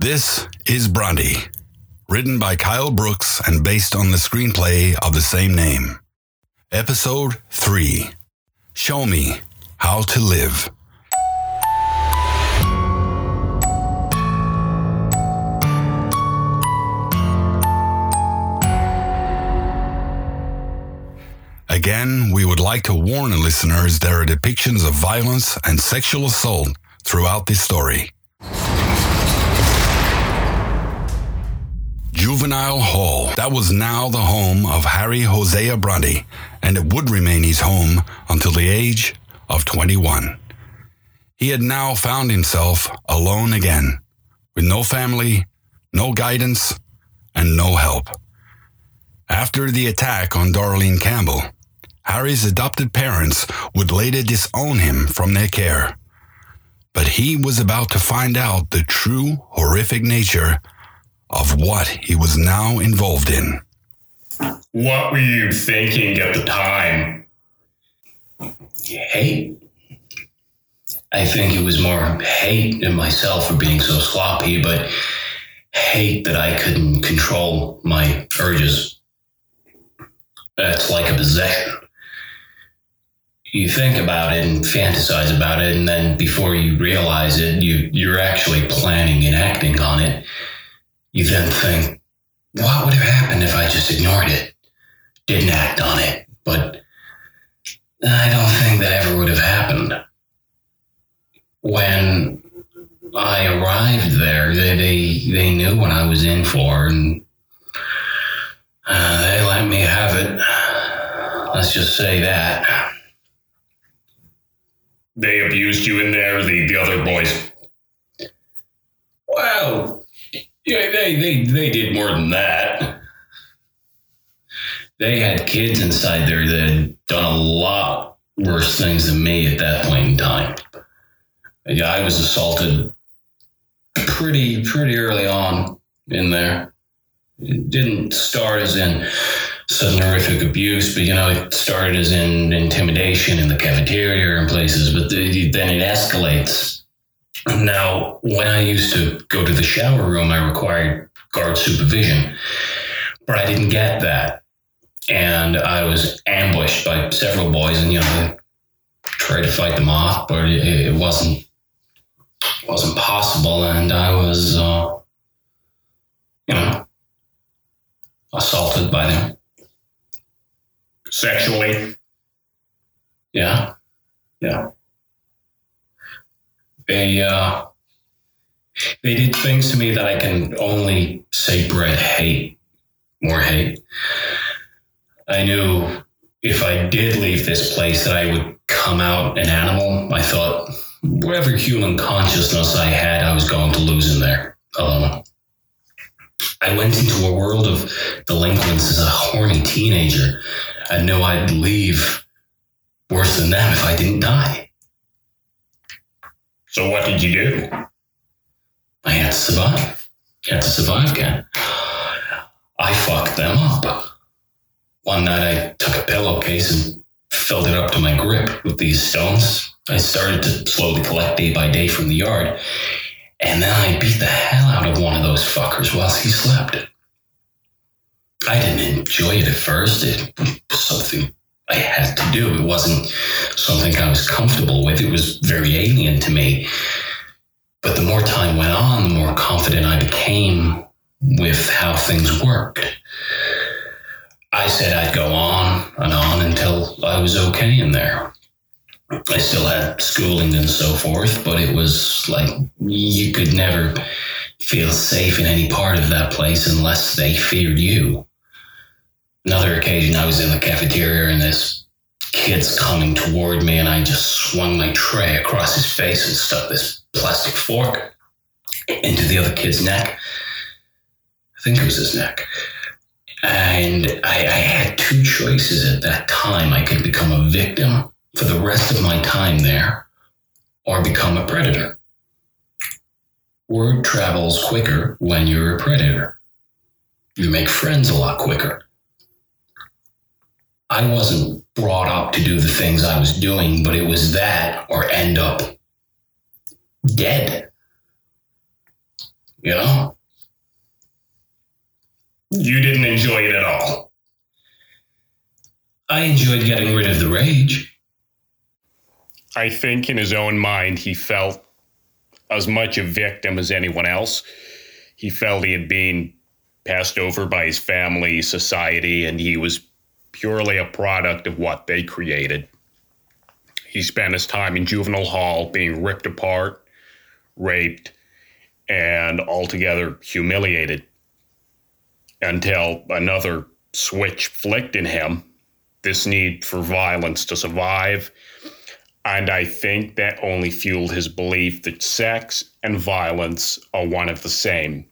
This is Bronte, written by Kyle Brookes and based on the screenplay of the same name. Episode 3 Show Me How to Live. Again, we would like to warn listeners there are depictions of violence and sexual assault throughout this story. Juvenile Hall. That was now the home of Harry Hosea Bronte, and it would remain his home until the age of 21. He had now found himself alone again, with no family, no guidance, and no help. After the attack on Darlene Campbell, Harry's adopted parents would later disown him from their care. But he was about to find out the true horrific nature of what he was now involved in. What were you thinking at the time? Hate. I think it was more hate in myself for being so sloppy, but hate that I couldn't control my urges. It's like a possession. You think about it and fantasize about it, and then before you realize it, you, you're actually planning and acting on it you then think, what would have happened if I just ignored it, didn't act on it? But I don't think that ever would have happened. When I arrived there, they, they, they knew what I was in for, and uh, they let me have it. Let's just say that. They abused you in there, the, the other boys. Well, yeah, they, they, they did more than that. They had kids inside there that had done a lot worse things than me at that point in time. Yeah, I was assaulted pretty pretty early on in there. It didn't start as in sudden horrific abuse, but you know, it started as in intimidation in the cafeteria and places, but the, then it escalates now, when I used to go to the shower room, I required guard supervision, but I didn't get that. And I was ambushed by several boys, and you know, I tried to fight them off, but it, it wasn't wasn't possible. And I was, uh, you know, assaulted by them sexually. Yeah, yeah they uh, they did things to me that I can only say bred hate, more hate. I knew if I did leave this place that I would come out an animal. I thought whatever human consciousness I had, I was going to lose in there. I went into a world of delinquents as a horny teenager. I knew I'd leave worse than them if I didn't die. So what did you do? I had to survive. You had to survive, Ken. I fucked them up. One night I took a pillowcase and filled it up to my grip with these stones. I started to slowly collect day by day from the yard. And then I beat the hell out of one of those fuckers whilst he slept. I didn't enjoy it at first. It was something I had to do. It wasn't something I was comfortable with. It was very alien to me. But the more time went on, the more confident I became with how things worked. I said I'd go on and on until I was okay in there. I still had schooling and so forth, but it was like you could never feel safe in any part of that place unless they feared you another occasion, I was in the cafeteria and this kid's coming toward me, and I just swung my tray across his face and stuck this plastic fork into the other kid's neck. I think it was his neck. And I, I had two choices at that time. I could become a victim for the rest of my time there or become a predator. Word travels quicker when you're a predator. You make friends a lot quicker. I wasn't brought up to do the things I was doing, but it was that or end up dead. you know? You didn't enjoy it at all. I enjoyed getting rid of the rage. I think in his own mind, he felt as much a victim as anyone else. He felt he had been passed over by his family, society, and he was purely a product of what they created. He spent his time in juvenile hall being ripped apart, raped, and altogether humiliated until another switch flicked in him this need for violence to survive. And I think that only fueled his belief that sex and violence are one of the same.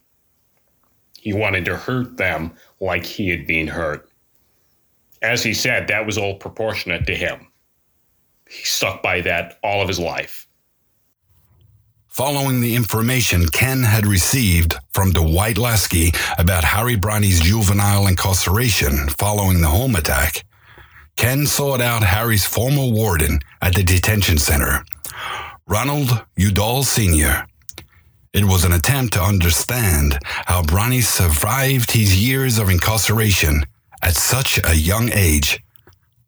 He wanted to hurt them like he had been hurt. As he said, that was all proportionate to him. He stuck by that all of his life. Following the information Ken had received from Dwight Lasky about Harry Bronte's juvenile incarceration following the home attack, Ken sought out Harry's former warden at the detention center, Ronald Udall Sr. It was an attempt to understand how Bronte survived his years of incarceration at such a young age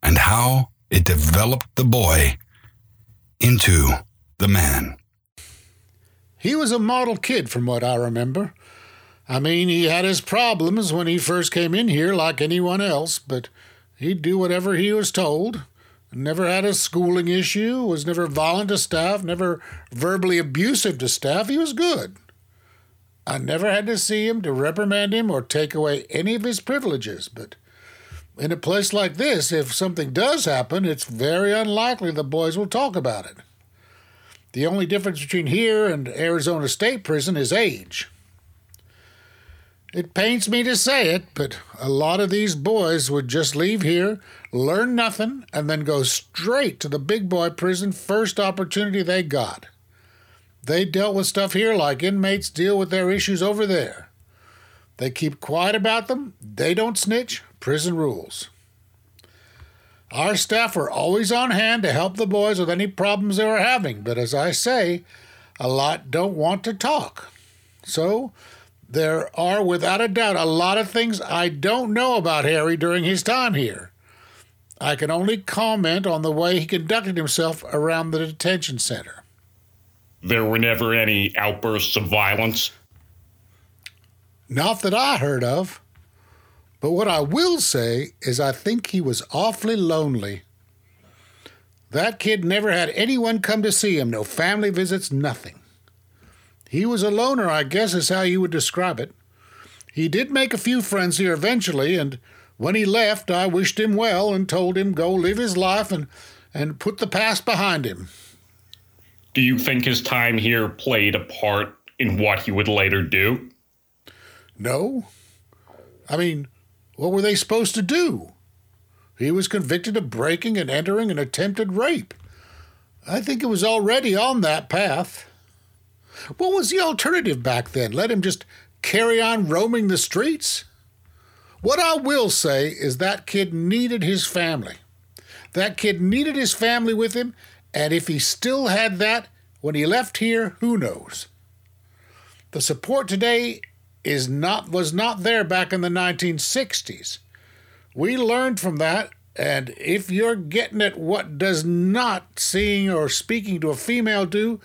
and how it developed the boy into the man. He was a model kid, from what I remember. I mean, he had his problems when he first came in here, like anyone else, but he'd do whatever he was told. Never had a schooling issue, was never violent to staff, never verbally abusive to staff. He was good. I never had to see him to reprimand him or take away any of his privileges, but in a place like this, if something does happen, it's very unlikely the boys will talk about it. The only difference between here and Arizona State Prison is age. It pains me to say it, but a lot of these boys would just leave here, learn nothing, and then go straight to the big boy prison first opportunity they got. They dealt with stuff here like inmates deal with their issues over there. They keep quiet about them, they don't snitch, prison rules. Our staff are always on hand to help the boys with any problems they are having, but as I say, a lot don't want to talk. So, there are without a doubt a lot of things I don't know about Harry during his time here. I can only comment on the way he conducted himself around the detention center. There were never any outbursts of violence. Not that I heard of. But what I will say is I think he was awfully lonely. That kid never had anyone come to see him, no family visits, nothing. He was a loner, I guess is how you would describe it. He did make a few friends here eventually, and when he left, I wished him well and told him go live his life and, and put the past behind him. Do you think his time here played a part in what he would later do? No. I mean, what were they supposed to do? He was convicted of breaking and entering an attempted rape. I think it was already on that path. What was the alternative back then? Let him just carry on roaming the streets? What I will say is that kid needed his family. That kid needed his family with him, and if he still had that when he left here, who knows? The support today is not was not there back in the 1960s. We learned from that, and if you're getting at what does not seeing or speaking to a female do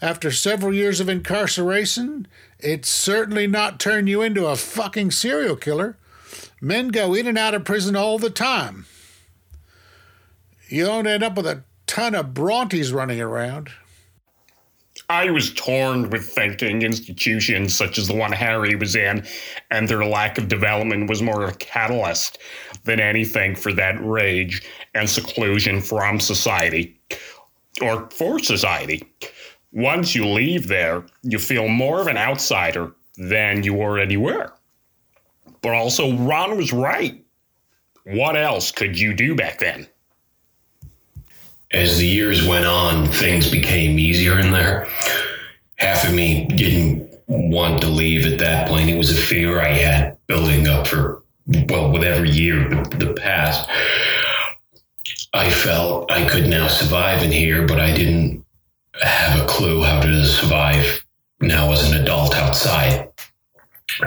after several years of incarceration, it's certainly not turn you into a fucking serial killer. Men go in and out of prison all the time. You don't end up with a ton of Brontes running around. I was torn with thinking institutions such as the one Harry was in and their lack of development was more a catalyst than anything for that rage and seclusion from society or for society. Once you leave there, you feel more of an outsider than you already were. But also, Ron was right. What else could you do back then? As the years went on, things became easier in there. Half of me didn't want to leave at that point. It was a fear I had building up for, well, whatever year the, past. I felt I could now survive in here, but I didn't have a clue how to survive now as an adult outside.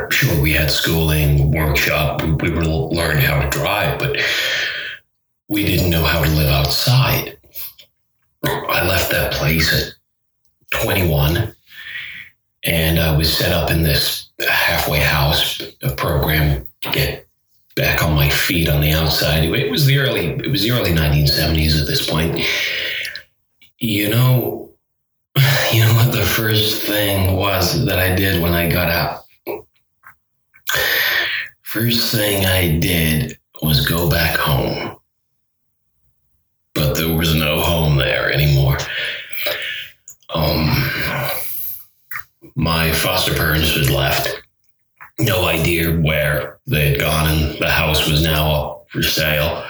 Sure, we had schooling, workshop, we, we were learning how to drive, but we didn't know how to live outside. I left that place at 21 and I was set up in this halfway house program to get back on my feet on the outside. It was the early it was the early 1970s at this point. You know, you know what the first thing was that I did when I got out? First thing I did was go back home. But there was no home there anymore. Um, my foster parents had left. No idea where they had gone, and the house was now up for sale.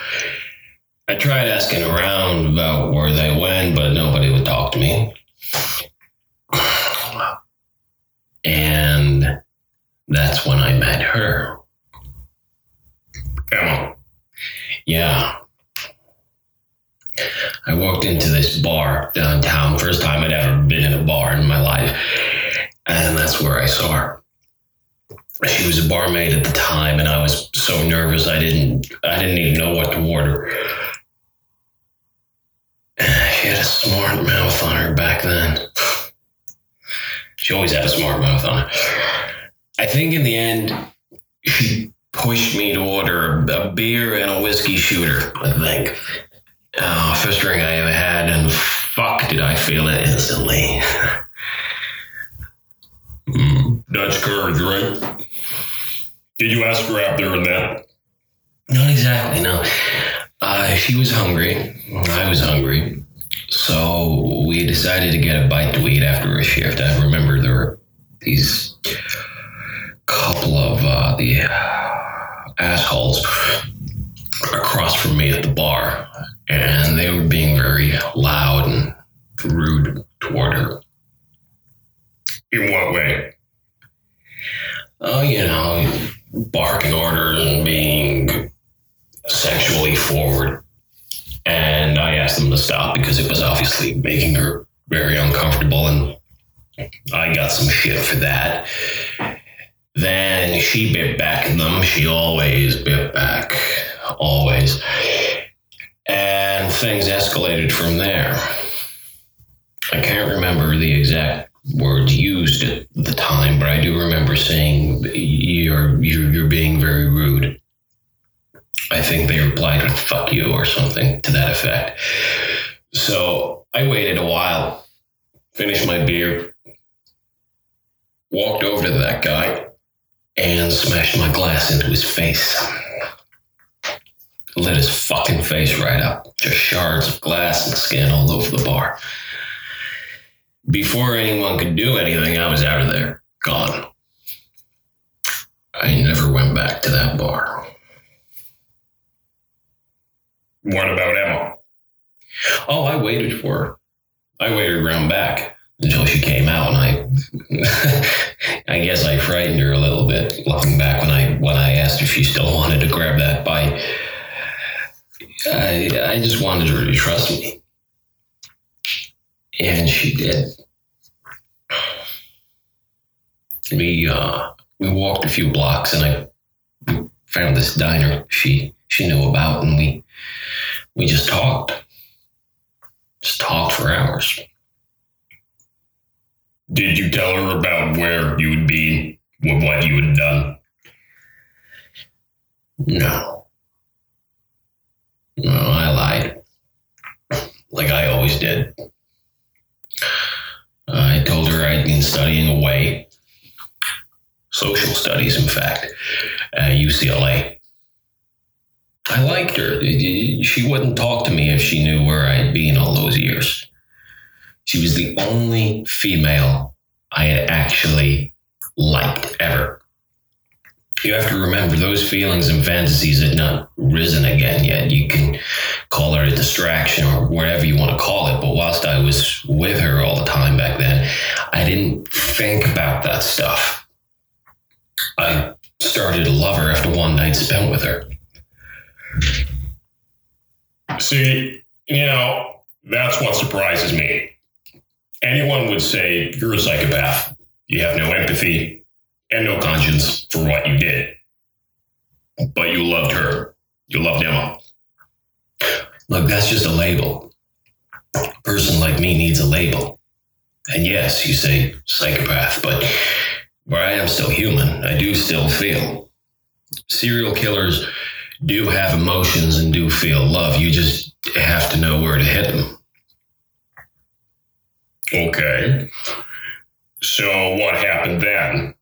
I tried asking around about where they went, but nobody would talk to me. And that's when I met her. Emma. Yeah. I walked into this bar downtown, first time I'd ever been in a bar in my life. And that's where I saw her. She was a barmaid at the time, and I was so nervous I didn't I didn't even know what to order. She had a smart mouth on her back then. She always had a smart mouth on her. I think in the end, she pushed me to order a beer and a whiskey shooter, I think. Oh, first drink I ever had, and fuck, did I feel it instantly. mm, Dutch courage, right? Did you ask her out there and that? Not exactly, no. Uh, she was hungry. I was hungry. So we decided to get a bite to eat after a shift. I remember there were these couple of uh, the assholes across from me at the bar, and they were being very loud and rude toward her. In what way? Oh, you know, barking orders and being sexually forward. And I asked them to stop because it was obviously making her very uncomfortable, and I got some shit for that. Then she bit back at them. She always bit back, always. And things escalated from there. I can't remember the exact words used at the time, but I do remember saying you're you're, you're being very rude. I think they replied with "fuck you" or something to that effect. So I waited a while, finished my beer, walked over to that guy, and smashed my glass into his face. Lit his fucking face right up. Just shards of glass and skin all over the bar. Before anyone could do anything, I was out of there, gone. I never went back to that bar. What about Emma? Oh, I waited for her. I waited around back until she came out, and I, I guess I frightened her a little bit. Looking back when I when I asked if she still wanted to grab that bite, I I just wanted her to trust me, and she did. We uh, we walked a few blocks, and I found this diner she she knew about, and we we just talked, just talked for hours. Did you tell her about where you would be, what you had done? No. No, I lied. Like I did. Uh, I told her I'd been studying away. Social studies, in fact, at UCLA. I liked her. She wouldn't talk to me if she knew where I'd been all those years. She was the only female I had actually liked ever. You have to remember those feelings and fantasies had not risen again yet. You can call her a distraction or whatever you want to call it. But whilst I was with her all the time back then, I didn't think about that stuff. I started to love her after one night spent with her. See, you know, that's what surprises me. Anyone would say you're a psychopath. You have no empathy and no conscience for what you did. But you loved her. You loved Emma. Look, that's just a label. A person like me needs a label. And yes, you say psychopath, but where I am still human, I do still feel. Serial killers do have emotions and do feel love. You just have to know where to hit them. Okay. So what happened then?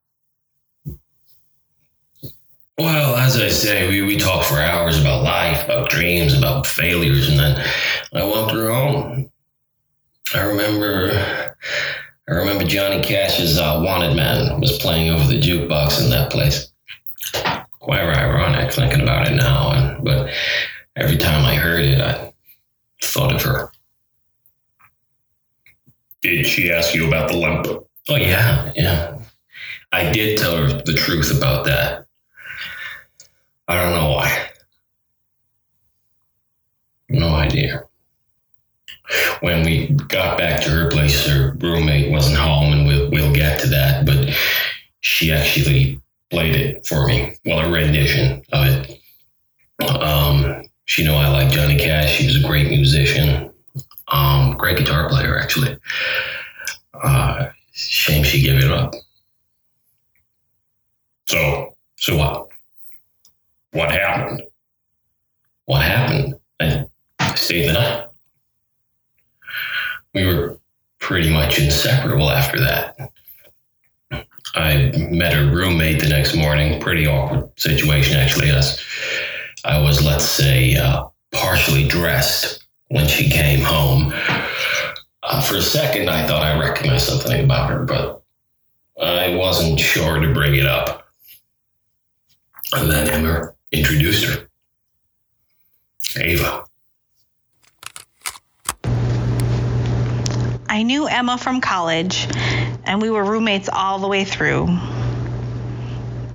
Well, as I say, we, we talk for hours about life, about dreams, about failures, and then I walked her home. I remember, I remember Johnny Cash's uh, "Wanted Man" was playing over the jukebox in that place. Quite ironic thinking about it now, and, but every time I heard it, I thought of her. Did she ask you about the lump? Oh yeah, yeah. I did tell her the truth about that. I don't know why. No idea. When we got back to her place, her roommate wasn't home, and we'll, we'll get to that, but she actually played it for me. Well, a rendition of it. Um, she knew I like Johnny Cash. He was a great musician, um, great guitar player, actually. Uh, shame she gave it up. So, So what? What happened? What happened? I stayed the night. We were pretty much inseparable after that. I met her roommate the next morning. Pretty awkward situation, actually. As I was, let's say, uh, partially dressed when she came home. Uh, for a second, I thought I recognized something about her, but I wasn't sure to bring it up. And then Emma introduced her. Ava. I knew Emma from college, and we were roommates all the way through.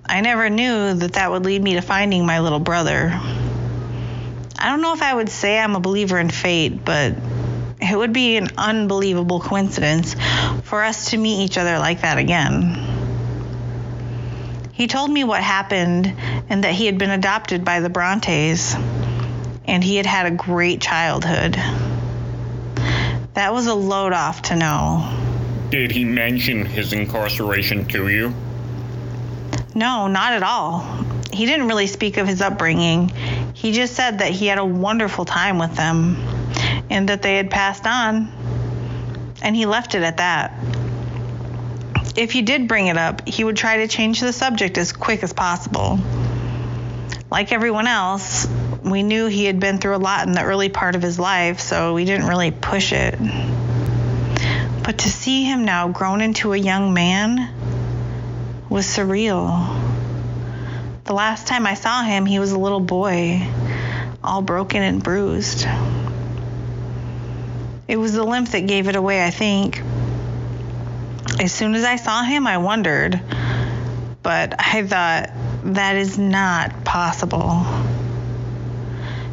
I never knew that that would lead me to finding my little brother. I don't know if I would say I'm a believer in fate, but it would be an unbelievable coincidence for us to meet each other like that again. He told me what happened and that he had been adopted by the Brontes, and he had had a great childhood. That was a load off to know. Did he mention his incarceration to you? No, not at all. He didn't really speak of his upbringing. He just said that he had a wonderful time with them and that they had passed on. And he left it at that. If you did bring it up, he would try to change the subject as quick as possible. Like everyone else, we knew he had been through a lot in the early part of his life, so we didn't really push it. But to see him now grown into a young man was surreal. The last time I saw him, he was a little boy, all broken and bruised. It was the limp that gave it away, I think. As soon as I saw him, I wondered, but I thought that is not possible.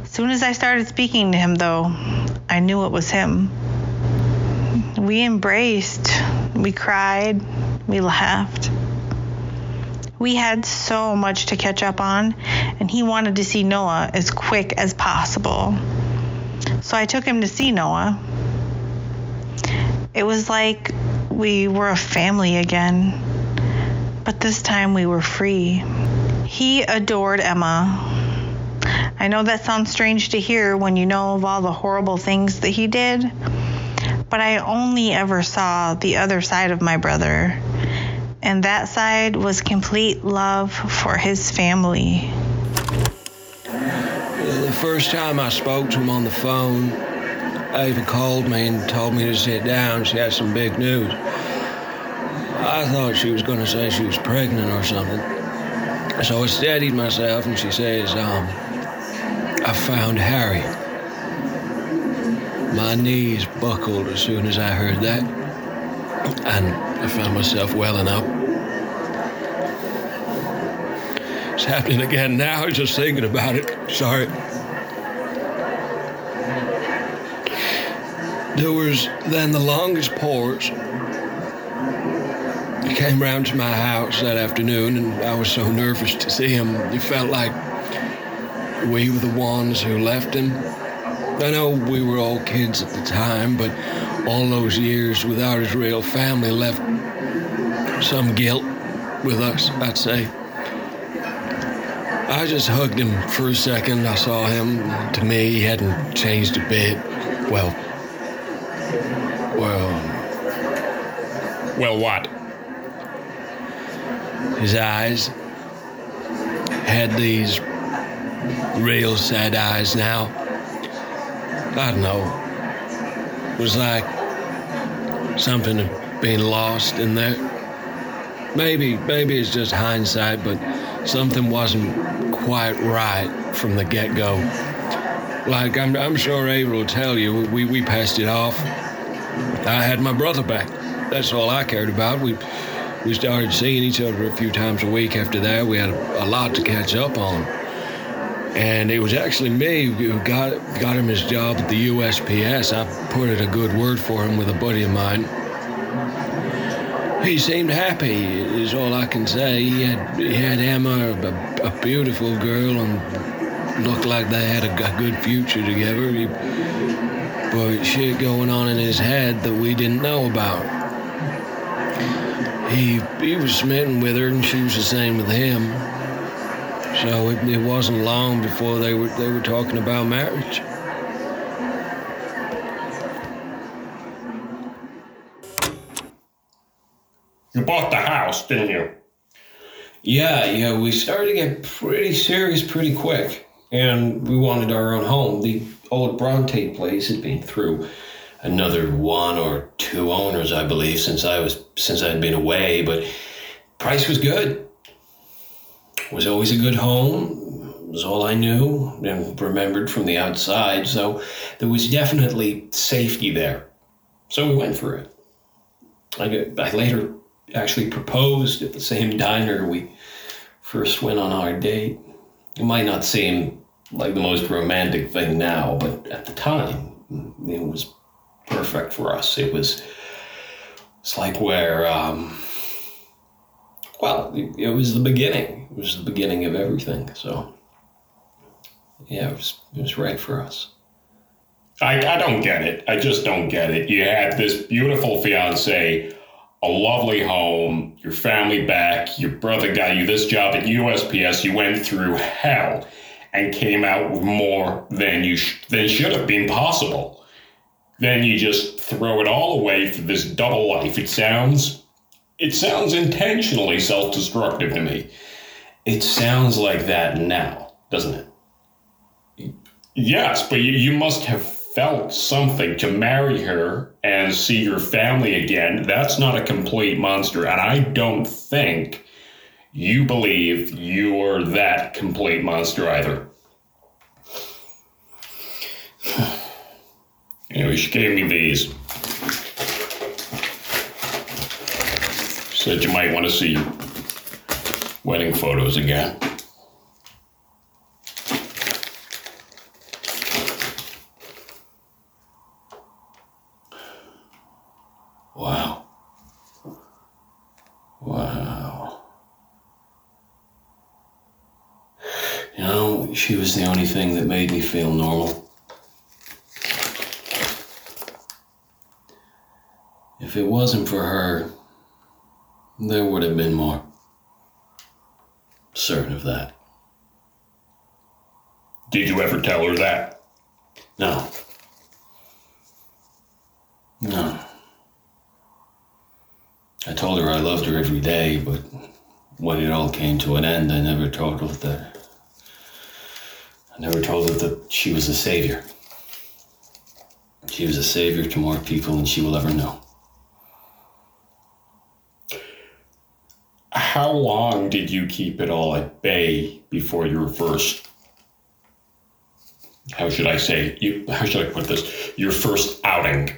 As soon as I started speaking to him, though, I knew it was him. We embraced, we cried, we laughed. We had so much to catch up on, and he wanted to see Noah as quick as possible. So I took him to see Noah. It was like we were a family again, but this time we were free. He adored Emma. I know that sounds strange to hear when you know of all the horrible things that he did, but I only ever saw the other side of my brother, and that side was complete love for his family. The first time I spoke to him on the phone, Ava called me and told me to sit down. She had some big news. I thought she was going to say she was pregnant or something. So I steadied myself and she says, um, I found Harry. My knees buckled as soon as I heard that. And I found myself welling up. It's happening again now, just thinking about it. Sorry. Was then the longest porch he came round to my house that afternoon, and I was so nervous to see him. It felt like we were the ones who left him. I know we were all kids at the time, but all those years without his real family left some guilt with us, I'd say. I just hugged him for a second. I saw him. To me, he hadn't changed a bit. Well, well, Well, what? his eyes had these real sad eyes now. I don't know. It was like something had been lost in there. Maybe, maybe it's just hindsight, but something wasn't quite right from the get-go. Like I'm, I'm sure Avery will tell you, we, we passed it off. I had my brother back. That's all I cared about. We we started seeing each other a few times a week after that. We had a, a lot to catch up on. And it was actually me who got got him his job at the USPS. I put in a good word for him with a buddy of mine. He seemed happy, is all I can say. He had, he had Emma, a, a beautiful girl, and looked like they had a good future together. He, but shit going on in his head that we didn't know about. He he was smitten with her, and she was the same with him. So it, it wasn't long before they were they were talking about marriage. You bought the house, didn't you? Yeah, yeah, we started to get pretty serious pretty quick, and we wanted our own home. The old Bronte place had been through another one or two owners, I believe, since I was since I'd been away, but price was good. It Was always a good home. Was all I knew and remembered from the outside, so there was definitely safety there. So we went for it. I, got, I later actually proposed at the same diner we first went on our date. It might not seem like the most romantic thing now, but at the time, it was perfect for us. It was it's like where um, well, it, was the beginning. It was the beginning of everything. So yeah, it was it was right for us. I, I don't get it. I just don't get it. You had this beautiful fiance, a lovely home, your family back, your brother got you this job at USPS. You went through hell and came out with more than you sh- than should have been possible. Then you just throw it all away for this double life. It sounds it sounds intentionally self-destructive to me. It sounds like that now, doesn't it? Yes, but you, you must have felt something to marry her and see your family again. That's not a complete monster. And I don't think you believe you're that complete monster either. Anyway, she gave me these. Said you might want to see wedding photos again. Know, she was the only thing that made me feel normal. If it wasn't for her, there would have been more. Certain of that. Did you ever tell her that? No. No. I told her I loved her every day, but when it all came to an end, I never told her that. I never told her that she was a savior. She was a savior to more people than she will ever know. How long did you keep it all at bay before your first? How should I say? You, how should I put this? Your first outing.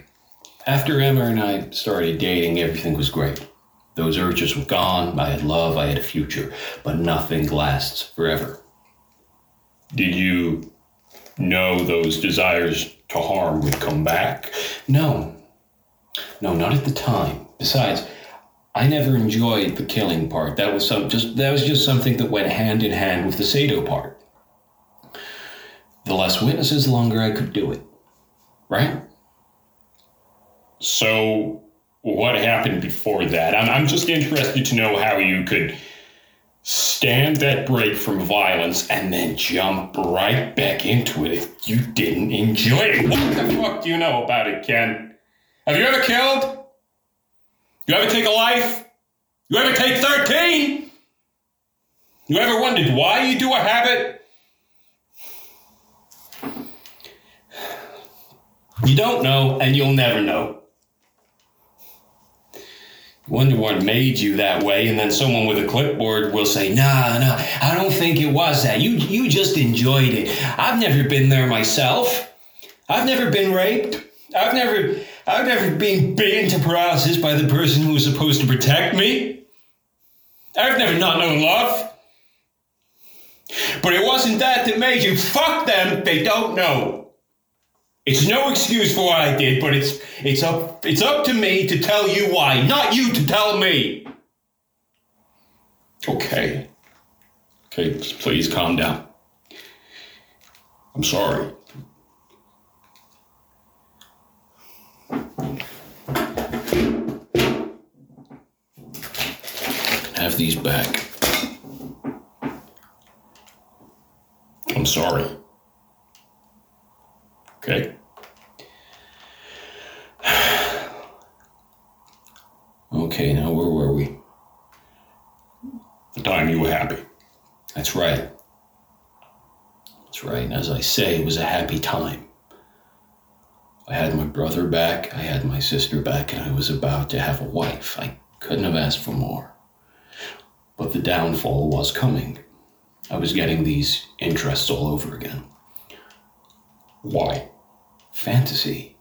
After Emma and I started dating, everything was great. Those urges were gone. I had love, I had a future, but nothing lasts forever. Did you know those desires to harm would come back? No. No, not at the time. Besides, I never enjoyed the killing part. That was some just that was just something that went hand in hand with the Sado part. The less witnesses, the longer I could do it. Right? So, what happened before that? I'm, I'm just interested to know how you could stand that break from violence and then jump right back into it if you didn't enjoy it. What the fuck do you know about it, Ken? Have you ever killed? You ever take a life? You ever take 13? You ever wondered why you do a habit? You don't know, and you'll never know. Wonder what made you that way, and then someone with a clipboard will say, "Nah, nah, I don't think it was that. You, you just enjoyed it. I've never been there myself. I've never been raped. I've never, I've never been beaten to paralysis by the person who was supposed to protect me. I've never not known love. But it wasn't that that made you. Fuck them. They don't know." It's no excuse for what I did, but it's it's up it's up to me to tell you why, not you to tell me. Okay. Okay, please calm down. I'm sorry. Have these back. I'm sorry. Okay now where were we? The time you were happy. That's right. That's right. As I say, it was a happy time. I had my brother back, I had my sister back, and I was about to have a wife. I couldn't have asked for more. But the downfall was coming. I was getting these interests all over again. Why? Fantasy.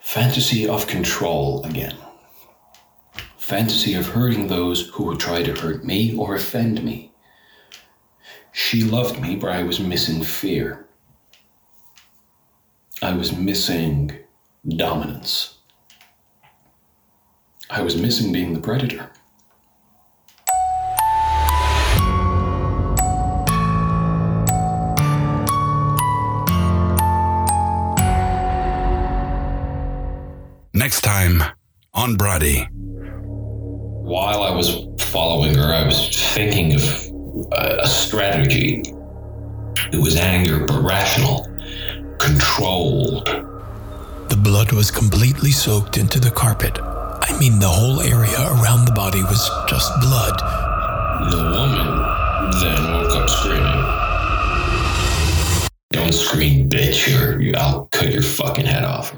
Fantasy of control again. Fantasy of hurting those who would try to hurt me or offend me. She loved me, but I was missing fear. I was missing dominance. I was missing being the predator. Next time on Bronte. While I was following her, I was thinking of a a strategy. It was anger, but rational, controlled. The blood was completely soaked into the carpet. I mean, the whole area around the body was just blood. The woman then woke up screaming. Don't scream, bitch, or I'll cut your fucking head off.